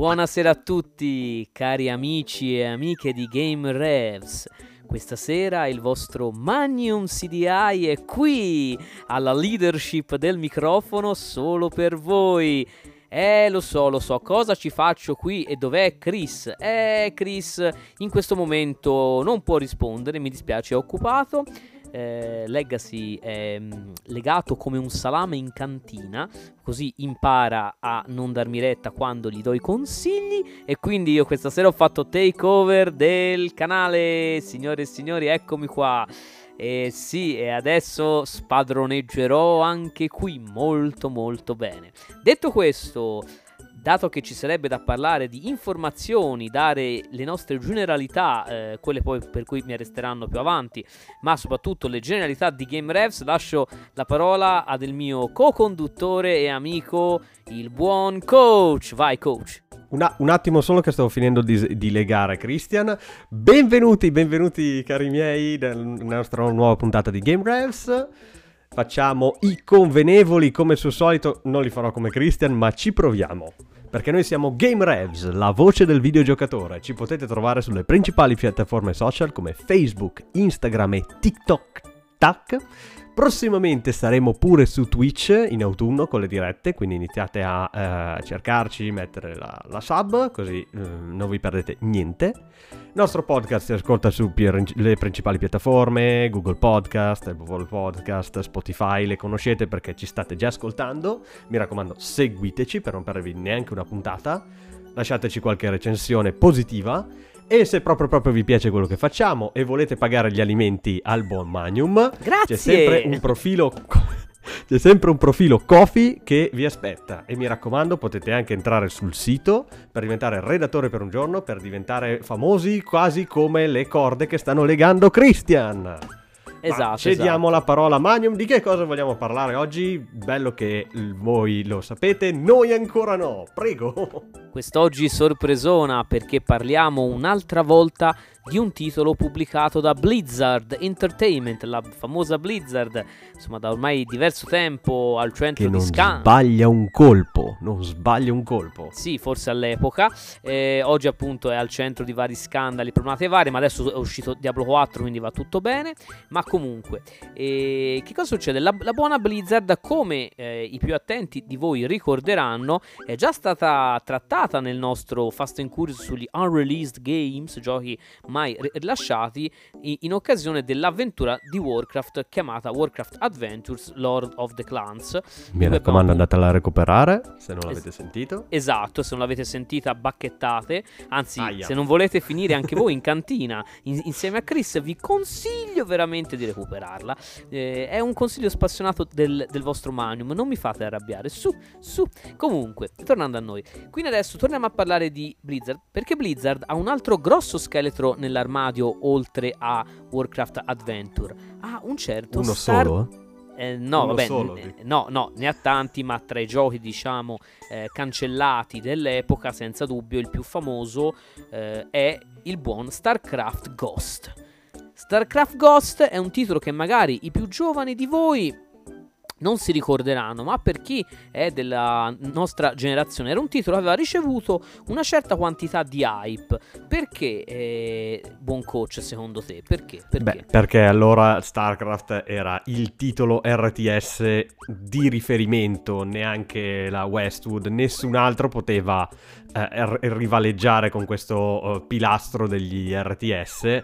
Buonasera a tutti, cari amici e amiche di Game Revs. Questa sera il vostro Magnum CDI è qui alla leadership del microfono solo per voi. Eh, lo so, lo so, cosa ci faccio qui e dov'è Chris? Eh, Chris in questo momento non può rispondere, mi dispiace, è occupato eh, Legacy è mm, legato come un salame in cantina, così impara a non darmi retta quando gli do i consigli e quindi io questa sera ho fatto takeover del canale, signore e signori, eccomi qua. E sì, e adesso spadroneggerò anche qui molto molto bene. Detto questo, dato che ci sarebbe da parlare di informazioni, dare le nostre generalità, eh, quelle poi per cui mi arresteranno più avanti, ma soprattutto le generalità di Game Revs, lascio la parola ad il mio co-conduttore e amico, il buon coach. Vai coach. Una, un attimo solo che stavo finendo di, di, legare Christian. Benvenuti, benvenuti cari miei nella nostra nuova puntata di Game Revs. Facciamo i convenevoli come suo solito, non li farò come Christian, ma ci proviamo. Perché noi siamo Game Revs, la voce del videogiocatore. Ci potete trovare sulle principali piattaforme social come Facebook, Instagram e TikTok. Tac. Prossimamente saremo pure su Twitch in autunno con le dirette, quindi iniziate a eh, cercarci, mettere la, la sub, così eh, non vi perdete niente. Il nostro podcast si ascolta sulle principali piattaforme, Google Podcast, Apple Podcast, Spotify, le conoscete perché ci state già ascoltando. Mi raccomando, seguiteci per non perdervi neanche una puntata. Lasciateci qualche recensione positiva. E se proprio, proprio vi piace quello che facciamo e volete pagare gli alimenti al buon Magnum, Grazie. c'è sempre un profilo c'è sempre un profilo Kofi che vi aspetta e mi raccomando potete anche entrare sul sito per diventare redattore per un giorno, per diventare famosi quasi come le corde che stanno legando Christian. Esatto. Ma cediamo esatto. la parola a Magnum. Di che cosa vogliamo parlare oggi? Bello che voi lo sapete, noi ancora no. Prego. Quest'oggi sorpresona perché parliamo un'altra volta di un titolo pubblicato da Blizzard Entertainment, la famosa Blizzard, insomma da ormai diverso tempo al centro che di Scan. Non sbaglia un colpo, non sbaglia un colpo. Sì, forse all'epoca. Eh, oggi appunto è al centro di vari scandali, problematiche varie, ma adesso è uscito Diablo 4, quindi va tutto bene. Ma comunque, eh, che cosa succede? La, la buona Blizzard, come eh, i più attenti di voi ricorderanno, è già stata trattata nel nostro Fast and Curious sugli unreleased games, giochi mai rilasciati in occasione dell'avventura di Warcraft chiamata Warcraft Adventures Lord of the Clans. Mi raccomando, andatela a recuperare se non l'avete es- sentito. Esatto, se non l'avete sentita, bacchettate. Anzi, Aia. se non volete finire anche voi in cantina in- insieme a Chris, vi consiglio veramente di recuperarla. Eh, è un consiglio spassionato del, del vostro Magnum. Non mi fate arrabbiare. Su, su. Comunque, tornando a noi. Quindi adesso torniamo a parlare di Blizzard. Perché Blizzard ha un altro grosso scheletro nell'armadio oltre a Warcraft Adventure? Ha un certo Uno Star... solo? Eh, no, Uno vabbè, solo, n- no, no, ne ha tanti, ma tra i giochi, diciamo, eh, cancellati dell'epoca, senza dubbio, il più famoso eh, è il buon StarCraft Ghost. StarCraft Ghost è un titolo che magari i più giovani di voi non si ricorderanno, ma per chi è della nostra generazione era un titolo che aveva ricevuto una certa quantità di hype. Perché, eh, buon coach, secondo te? Perché? perché? Beh, perché allora StarCraft era il titolo RTS di riferimento, neanche la Westwood, nessun altro poteva eh, rivaleggiare con questo uh, pilastro degli RTS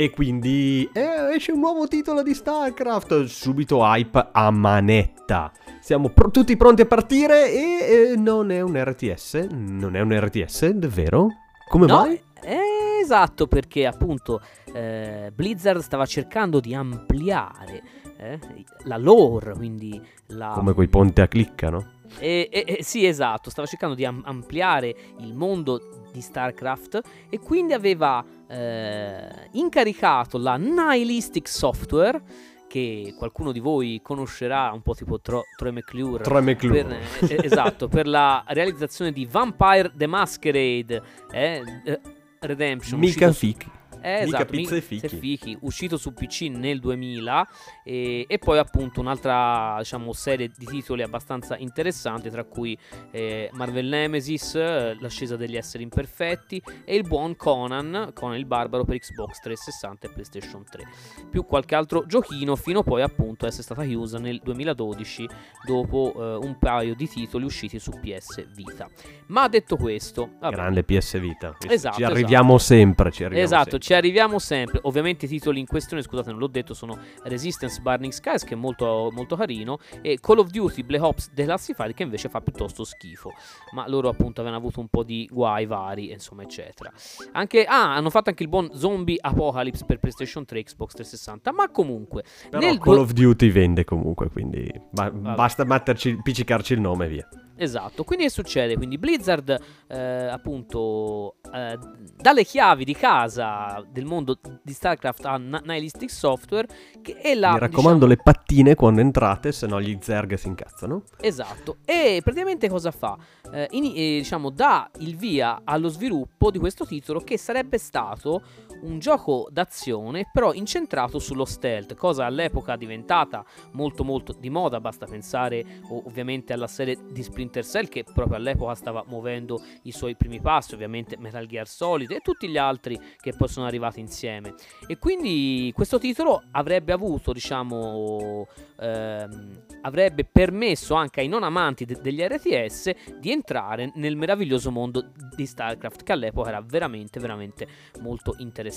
e quindi eh, esce un nuovo titolo di StarCraft, subito hype a manetta. Siamo pr- tutti pronti a partire e eh, non è un RTS, non è un RTS, davvero? Come no, mai? Eh, esatto, perché appunto eh, Blizzard stava cercando di ampliare eh, la lore, quindi la... Come quei ponti a cliccano? E, e, sì, esatto, stava cercando di am- ampliare il mondo di StarCraft e quindi aveva eh, incaricato la Nihilistic Software che qualcuno di voi conoscerà un po' tipo Tro- Troy McClure, Troy McClure. Per, eh, esatto, per la realizzazione di Vampire the Masquerade eh, eh, Redemption Mica fichi Eh, Mica esatto, pizza mi- e fichi. fichi, uscito su PC nel 2000 e, e poi appunto un'altra diciamo, serie di titoli abbastanza interessanti tra cui eh, Marvel Nemesis, l'ascesa degli esseri imperfetti e il buon Conan, Conan il barbaro per Xbox 360 e PlayStation 3 più qualche altro giochino fino poi appunto a essere stata chiusa nel 2012 dopo eh, un paio di titoli usciti su PS Vita ma detto questo vabbè, Grande PS Vita. Esatto, Ci arriviamo sempre, ci arriviamo Esatto, sempre. Ci arriviamo sempre. Ovviamente i titoli in questione, scusate, non l'ho detto, sono Resistance Burning Skies, che è molto, molto carino, e Call of Duty Black Ops Declassified, che invece fa piuttosto schifo. Ma loro appunto avevano avuto un po' di guai vari, insomma, eccetera. Anche, ah, hanno fatto anche il buon Zombie Apocalypse per PlayStation 3 Xbox 360. Ma comunque, Però nel Call due- of Duty vende comunque, quindi ba- basta metterci, piccicarci il nome e via. Esatto, quindi che succede? Quindi Blizzard, eh, appunto, eh, dalle chiavi di casa del mondo di StarCraft a Nihilistic Software, che è la... Mi raccomando diciamo- le pattine quando entrate, se no gli zerg si incazzano. Esatto, e praticamente cosa fa? Eh, ini- eh, diciamo, dà il via allo sviluppo di questo titolo che sarebbe stato un gioco d'azione però incentrato sullo stealth, cosa all'epoca diventata molto molto di moda, basta pensare ovviamente alla serie di Splinter Cell che proprio all'epoca stava muovendo i suoi primi passi, ovviamente Metal Gear Solid e tutti gli altri che poi sono arrivati insieme. E quindi questo titolo avrebbe avuto, diciamo, ehm, avrebbe permesso anche ai non amanti de- degli RTS di entrare nel meraviglioso mondo di StarCraft che all'epoca era veramente veramente molto interessante.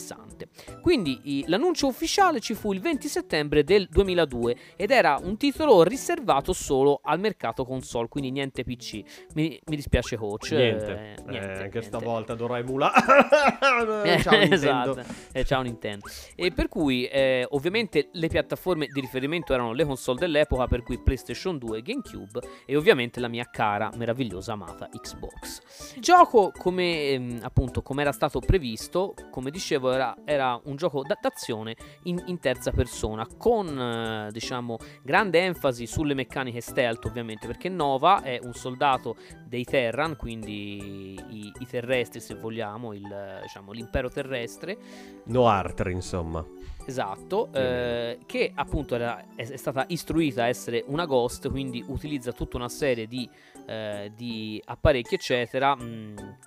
Quindi i- l'annuncio ufficiale ci fu il 20 settembre del 2002 ed era un titolo riservato solo al mercato console, quindi niente PC. Mi, mi dispiace coach. Niente, eh, Eh, niente, anche niente. stavolta dovrà emulare. Eh, Ciao Nintendo. esatto, Eh, ciao Nintendo. E per cui eh, ovviamente le piattaforme di riferimento erano le console dell'epoca, per cui PlayStation 2, GameCube e ovviamente la mia cara, meravigliosa, amata Xbox. Il gioco, come ehm, appunto come era stato previsto, come dicevo, era, era un gioco da- d'azione in, in terza persona, con eh, diciamo grande enfasi sulle meccaniche stealth, ovviamente, perché Nova è un soldato dei Terran, quindi i, i terrestri, se vogliamo, il, diciamo, l'impero terrestre. No Arter, insomma. Esatto, eh, che appunto era- è, è stata istruita a essere una ghost, quindi utilizza tutta una serie di, eh, di apparecchi, eccetera. mh,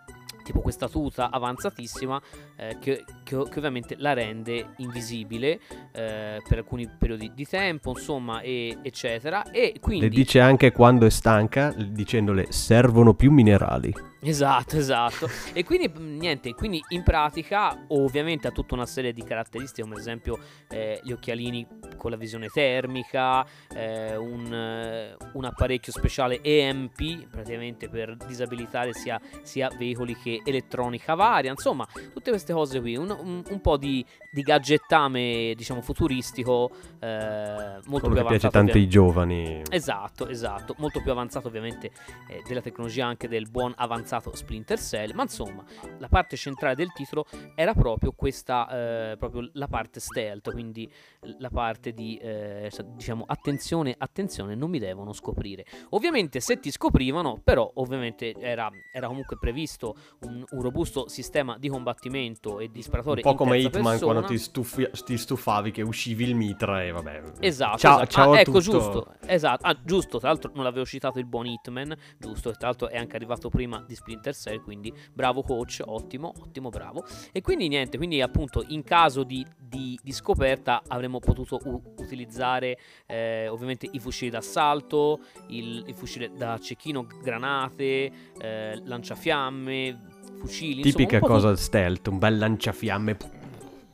tipo questa tuta avanzatissima eh, che, che- che ovviamente la rende invisibile eh, per alcuni periodi di tempo, insomma, e- eccetera. E quindi Le dice anche quando è stanca, dicendole servono più minerali. Esatto, esatto. e quindi mh, niente, quindi in pratica ovviamente ha tutta una serie di caratteristiche, come ad esempio eh, gli occhialini con la visione termica, eh, un, eh, un apparecchio speciale EMP, praticamente per disabilitare sia, sia veicoli che elettronica varia, insomma, tutte queste cose qui, un, un- un po' di, di gadgettame, diciamo, futuristico, eh, molto Quello più che piace avanzato. tanto ai giovani. Esatto, esatto, molto più avanzato ovviamente eh, della tecnologia anche del buon avanzato Splinter Cell, ma insomma la parte centrale del titolo era proprio questa, eh, proprio la parte stealth, quindi la parte di, eh, diciamo, attenzione, attenzione, non mi devono scoprire. Ovviamente se ti scoprivano, però ovviamente era, era comunque previsto un, un robusto sistema di combattimento e di sparatore Un po' come Hitman persona. quando ti, stufi- ti stufavi che uscivi il mitra e vabbè. Esatto, Ciao, esatto. ciao Ah, ecco, tutto. giusto. Esatto. Ah, giusto, tra l'altro non l'avevo citato il buon Hitman, giusto, tra l'altro è anche arrivato prima di Splinter Cell, quindi bravo coach, ottimo, ottimo, bravo. E quindi niente, quindi appunto in caso di, di- di scoperta avremmo potuto u- utilizzare eh, ovviamente i fucili d'assalto, il, il fucile da cecchino, granate, eh, lanciafiamme, fucili, insomma, Tipica po' cosa stealth, un bel lanciafiamme.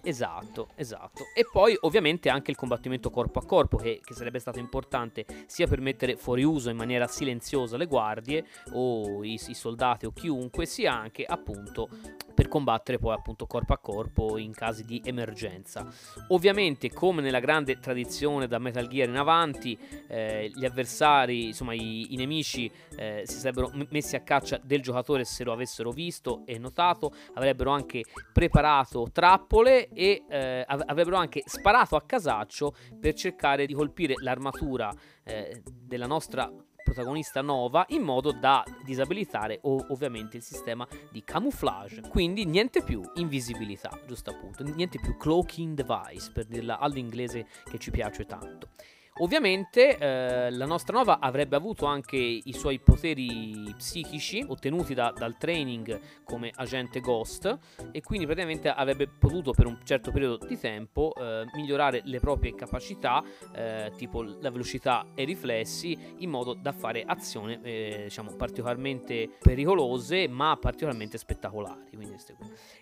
Esatto, esatto. E poi ovviamente anche il combattimento corpo a corpo che, che sarebbe stato importante sia per mettere fuori uso in maniera silenziosa le guardie o i, i soldati o chiunque, sia anche appunto per combattere poi appunto corpo a corpo in casi di emergenza. Ovviamente come nella grande tradizione da Metal Gear in avanti, eh, gli avversari, insomma i, i nemici eh, si sarebbero messi a caccia del giocatore se lo avessero visto e notato, avrebbero anche preparato trappole e eh, av- avrebbero anche sparato a casaccio per cercare di colpire l'armatura eh, della nostra protagonista Nova in modo da disabilitare o- ovviamente il sistema di camouflage. Quindi niente più invisibilità, giusto appunto, niente più cloaking device per dirla all'inglese che ci piace tanto. Ovviamente eh, la nostra nova avrebbe avuto anche i suoi poteri psichici ottenuti da, dal training come agente Ghost e quindi praticamente avrebbe potuto per un certo periodo di tempo eh, migliorare le proprie capacità eh, tipo la velocità e i riflessi in modo da fare azioni eh, diciamo particolarmente pericolose ma particolarmente spettacolari.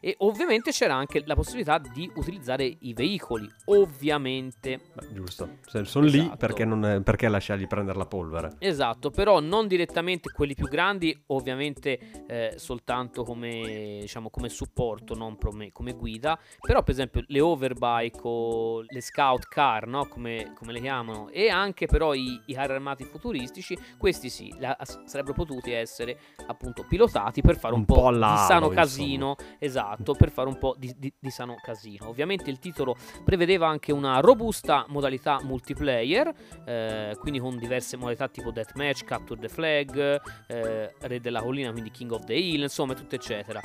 E ovviamente c'era anche la possibilità di utilizzare i veicoli, ovviamente. Beh, giusto, sono lì Esatto. Perché, non, perché lasciargli prendere la polvere? Esatto, però non direttamente quelli più grandi, ovviamente eh, soltanto come, diciamo, come supporto, non come, come, guida. Però per esempio le overbike o le scout car, no? come, come, le chiamano, e anche però i, i carri armati futuristici, questi sì, la, sarebbero potuti essere appunto pilotati per fare un, un po', po di sano casino. Esatto, per fare un po' di, di, di sano casino. Ovviamente il titolo prevedeva anche una robusta modalità multiplayer multiplayer, eh, quindi con diverse modalità tipo Deathmatch, Capture the Flag, eh, Re della Collina, quindi King of the Hill, insomma, tutto eccetera.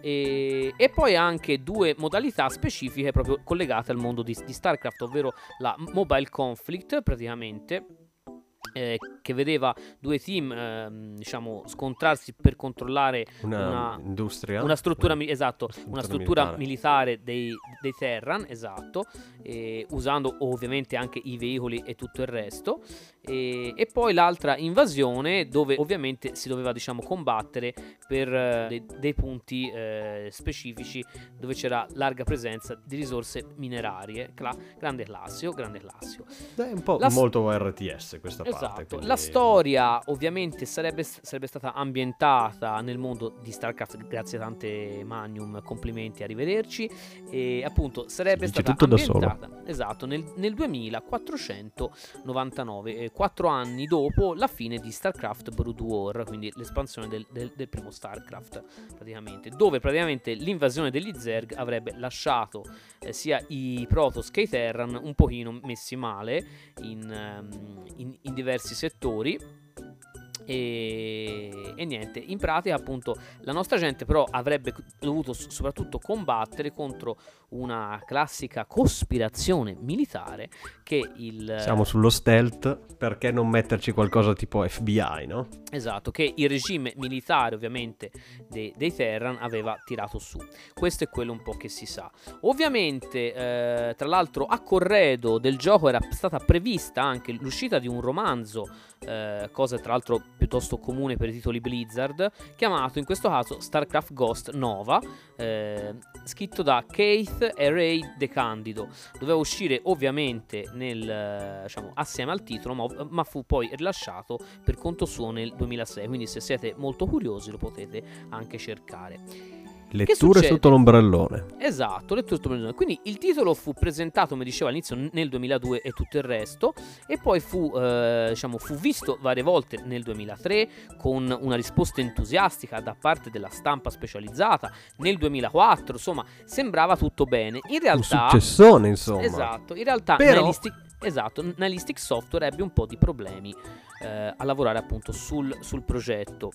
E, e, poi anche due modalità specifiche proprio collegate al mondo di, di StarCraft, ovvero la Mobile Conflict praticamente eh, che vedeva due team eh, diciamo scontrarsi per controllare una, una, industria? una struttura, mi- esatto, una struttura militare, militare dei, dei, Terran esatto eh, usando ovviamente anche i veicoli e tutto il resto. E, poi l'altra invasione dove ovviamente si doveva diciamo combattere per uh, dei, dei, punti uh, specifici dove c'era larga presenza di risorse minerarie. Cla- grande classio grande classio è un po' La molto RTS questa esatto. quindi... la storia ovviamente sarebbe, sarebbe, stata ambientata nel mondo di StarCraft grazie a tante Magnum complimenti arrivederci e appunto sarebbe stata ambientata esatto nel, nel 2499 quattro anni dopo la fine di StarCraft Brood War, quindi l'espansione del, del, del, primo StarCraft, praticamente, dove praticamente l'invasione degli Zerg avrebbe lasciato eh, sia i Protoss che i Terran un pochino messi male in, um, in, in diversi settori e, e, niente, in pratica appunto la nostra gente però avrebbe dovuto soprattutto combattere contro una classica cospirazione militare che il... Siamo sullo stealth, perché non metterci qualcosa tipo FBI, no? Esatto, che il regime militare ovviamente dei, dei Terran aveva tirato su. Questo è quello un po' che si sa. Ovviamente, eh, tra l'altro, a corredo del gioco era stata prevista anche l'uscita di un romanzo eh, cosa tra l'altro piuttosto comune per i titoli Blizzard, chiamato in questo caso StarCraft Ghost Nova, eh, scritto da Keith e Ray De Candido. Doveva uscire ovviamente nel, diciamo, assieme al titolo, ma, ma, fu poi rilasciato per conto suo nel 2006, quindi se siete molto curiosi lo potete anche cercare. Letture sotto l'ombrellone. Esatto, letture sotto l'ombrellone. Quindi il titolo fu presentato, come dicevo all'inizio, nel 2002 e tutto il resto, e poi fu, eh, diciamo, fu visto varie volte nel 2003 con una risposta entusiastica da parte della stampa specializzata, nel 2004, insomma, sembrava tutto bene. In realtà... Un successone, insomma. Esatto, in realtà Però... Nihilistic, esatto, Nihilistic Software ebbe un po' di problemi eh, a lavorare appunto sul, sul progetto.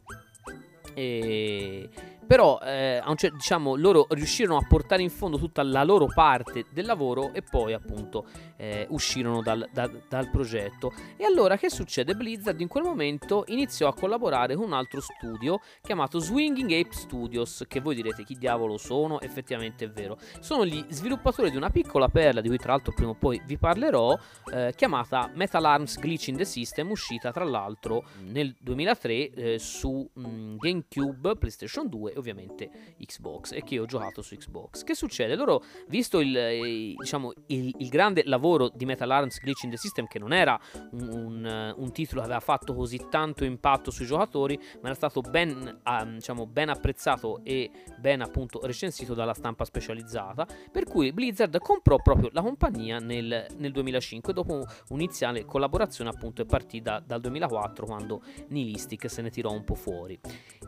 E però eh, cer- diciamo, loro riuscirono a portare in fondo tutta la loro parte del lavoro e poi appunto eh, uscirono dal, da, dal, progetto. E allora che succede? Blizzard in quel momento iniziò a collaborare con un altro studio chiamato Swinging Ape Studios, che voi direte chi diavolo sono, effettivamente è vero. Sono gli sviluppatori di una piccola perla, di cui tra l'altro prima o poi vi parlerò, eh, chiamata Metal Arms Glitch in the System, uscita tra l'altro nel 2003 eh, su mh, mm, GameCube, PlayStation 2 ovviamente Xbox e che ho giocato su Xbox. Che succede? Loro, visto il, eh, diciamo, il, il grande lavoro di Metal Arms Glitch in the System, che non era un, un, un, titolo che aveva fatto così tanto impatto sui giocatori, ma era stato ben, um, diciamo, ben apprezzato e ben appunto recensito dalla stampa specializzata, per cui Blizzard comprò proprio la compagnia nel, nel 2005 dopo un'iniziale collaborazione appunto è partita dal 2004 quando Nihilistic se ne tirò un po' fuori.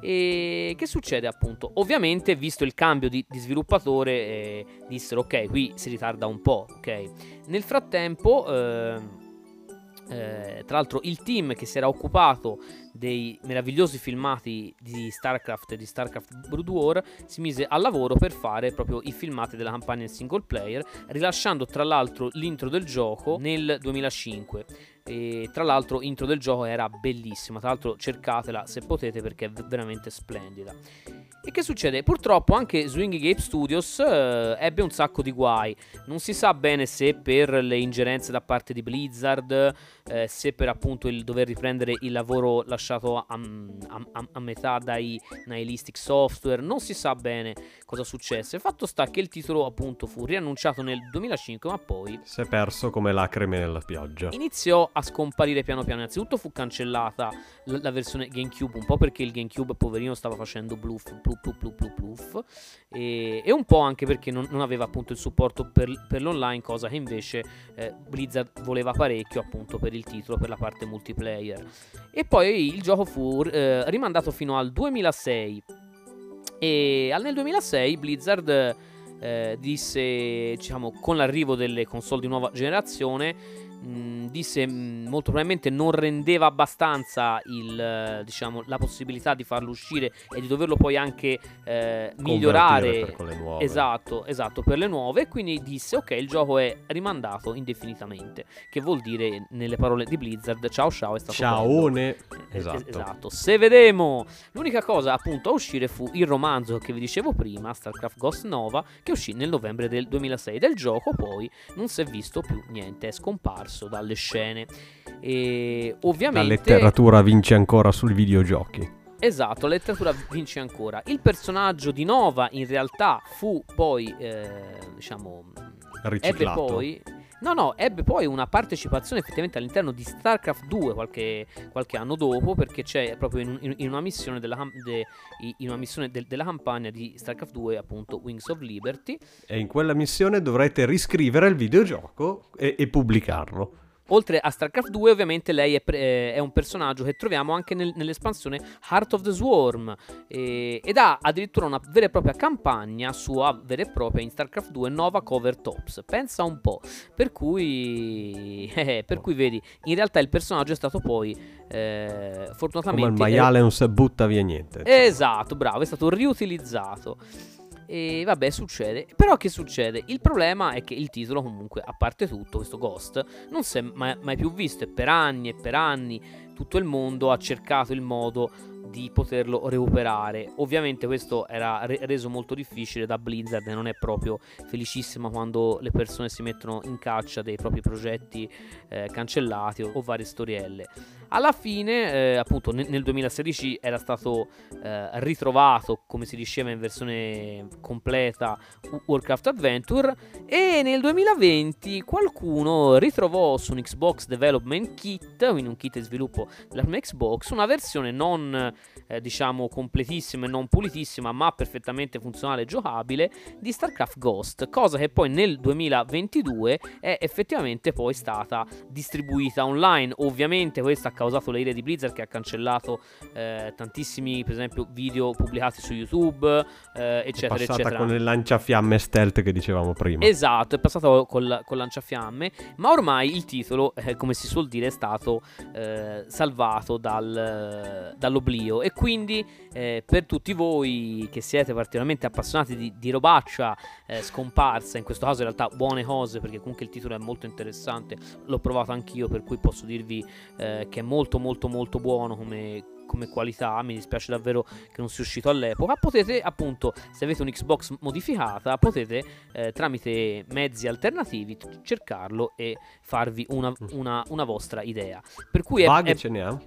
E che succede appunto? Appunto. Ovviamente, visto il cambio di, di sviluppatore, eh, dissero ok, qui si ritarda un po', ok. Nel frattempo... Eh, eh, tra l'altro il team che si era occupato dei meravigliosi filmati di StarCraft e di StarCraft Brood War si mise al lavoro per fare proprio i filmati della campagna in single player, rilasciando tra l'altro l'intro del gioco nel 2005. E tra l'altro intro del gioco era bellissima, tra l'altro cercatela se potete perché è veramente splendida. E che succede? Purtroppo anche Swing Game Studios eh, ebbe un sacco di guai. Non si sa bene se per le ingerenze da parte di Blizzard, eh, se per appunto il dover riprendere il lavoro lasciato a, a, a, a metà dai Nihilistic Software, non si sa bene cosa successe. Fatto sta che il titolo appunto fu riannunciato nel 2005, ma poi si è perso come lacrime nella pioggia. Iniziò a scomparire piano piano. Innanzitutto fu cancellata la, la versione GameCube, un po' perché il GameCube poverino stava facendo bluff, bluff, bluff, bluff, bluff, bluff e, e, un po' anche perché non, non aveva appunto il supporto per, per, l'online, cosa che invece eh, Blizzard voleva parecchio appunto per il titolo, per la parte multiplayer. E poi il gioco fu eh, rimandato fino al 2006 e nel 2006 Blizzard eh, disse, diciamo, con l'arrivo delle console di nuova generazione, mh, disse mh, molto probabilmente non rendeva abbastanza il, diciamo, la possibilità di farlo uscire e di doverlo poi anche eh, migliorare per esatto, esatto per le nuove. E quindi disse ok il gioco è rimandato indefinitamente che vuol dire nelle parole di Blizzard ciao ciao è stato ciaone. eh, esatto. esatto. Se vedemo l'unica cosa appunto a uscire fu il romanzo che vi dicevo prima StarCraft Ghost Nova che uscì nel novembre del 2006 del gioco poi non si è visto più niente è scomparso scomparso dalle scene. E ovviamente... La letteratura vince ancora sui videogiochi. Esatto, la letteratura vince ancora. Il personaggio di Nova in realtà fu poi, eh, diciamo, Riciclato. ebbe poi No, no, ebbe poi una partecipazione effettivamente all'interno di StarCraft 2 qualche, qualche anno dopo, perché c'è proprio in, in, in una missione, della, de, in una missione de, della campagna di StarCraft 2, appunto Wings of Liberty. E in quella missione dovrete riscrivere il videogioco e, e pubblicarlo. Oltre a StarCraft 2, ovviamente lei è, pre- eh, è un personaggio che troviamo anche nel- nell'espansione Heart of the Swarm e- ed ha addirittura una vera e propria campagna sua vera e propria in StarCraft 2 Nova Cover Tops. Pensa un po'. Per cui, eh, per cui vedi, in realtà il personaggio è stato poi eh, fortunatamente... Come il maiale non si butta via niente. Esatto, bravo, è stato riutilizzato. E vabbè, succede. Però che succede? Il problema è che il titolo, comunque, a parte tutto, questo Ghost, non si è mai, mai più visto. E per anni e per anni tutto il mondo ha cercato il modo di poterlo recuperare. Ovviamente questo era re- reso molto difficile da Blizzard e non è proprio felicissima quando le persone si mettono in caccia dei propri progetti eh, cancellati o, o, varie storielle. Alla fine, eh, appunto, nel, nel 2016 era stato eh, ritrovato, come si diceva in versione completa, Warcraft Adventure e nel 2020 qualcuno ritrovò su un Xbox Development Kit, quindi un kit di sviluppo della Xbox, una versione non eh, diciamo completissima e non pulitissima, ma perfettamente funzionale e giocabile di StarCraft Ghost, cosa che poi nel 2022 è effettivamente poi stata distribuita online. Ovviamente questo ha causato le ire di Blizzard che ha cancellato eh, tantissimi, per esempio, video pubblicati su YouTube, eh, eccetera, è eccetera. con il lanciafiamme stealth che dicevamo prima. Esatto, è passato col, col lanciafiamme, ma ormai il titolo, eh, come si suol dire, è stato eh, salvato dal, dall'oblio e quindi eh, per tutti voi che siete particolarmente appassionati di, di robaccia eh, scomparsa, in questo caso in realtà buone cose, perché comunque il titolo è molto interessante, l'ho provato anch'io, per cui posso dirvi che è molto molto molto buono come, come qualità, mi dispiace davvero che non sia uscito all'epoca, potete appunto, se avete un Xbox modificata, potete eh, tramite mezzi alternativi cercarlo e farvi una, mm. una, una vostra idea. Per cui Bug è, ce ne ha?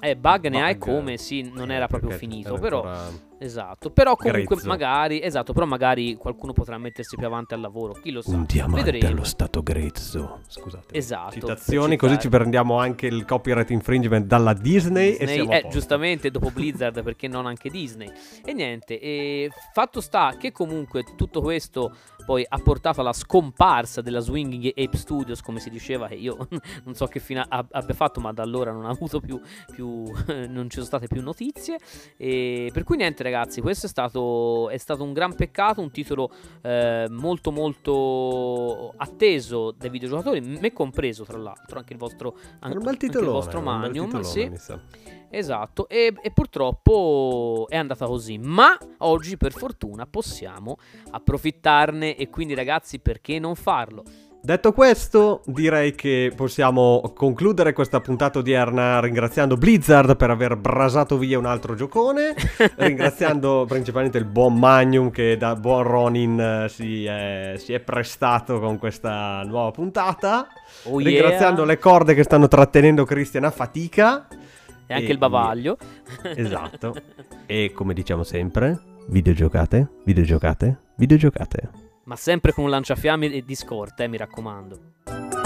Eh, bug, bug ne hai come, sì, non eh, era proprio finito, però... Esatto, però comunque grezzo. magari, esatto, però magari qualcuno potrà mettersi più avanti al lavoro, chi lo sa. Un diamante Vedremo. allo stato grezzo. Scusate. Esatto. Citazioni, così ci prendiamo anche il copyright infringement dalla Disney, Disney e siamo eh, giustamente dopo Blizzard perché non anche Disney. E niente, e fatto sta che comunque tutto questo poi ha portato alla scomparsa della Swinging Ape Studios, come si diceva, che io non so che fine abbia fatto, ma da allora non ha avuto più, più non ci sono state più notizie. E per cui niente, ragazzi questo è stato, è stato un gran peccato, un titolo eh, molto molto atteso dai videogiocatori, me compreso tra l'altro, anche il vostro, anche, titolone, il vostro Magnum. Sì. Esatto, e, e, purtroppo è andata così, ma oggi per fortuna possiamo approfittarne e quindi ragazzi perché non farlo? Detto questo, direi che possiamo concludere questa puntata odierna ringraziando Blizzard per aver brasato via un altro giocone, ringraziando principalmente il buon Magnum che da buon Ronin eh, si è, si è prestato con questa nuova puntata, oh yeah. ringraziando le corde che stanno trattenendo Christian a fatica. E anche e il bavaglio. Esatto. e come diciamo sempre, videogiocate, videogiocate, videogiocate ma sempre con un lanciafiamme di scorta, eh, mi raccomando.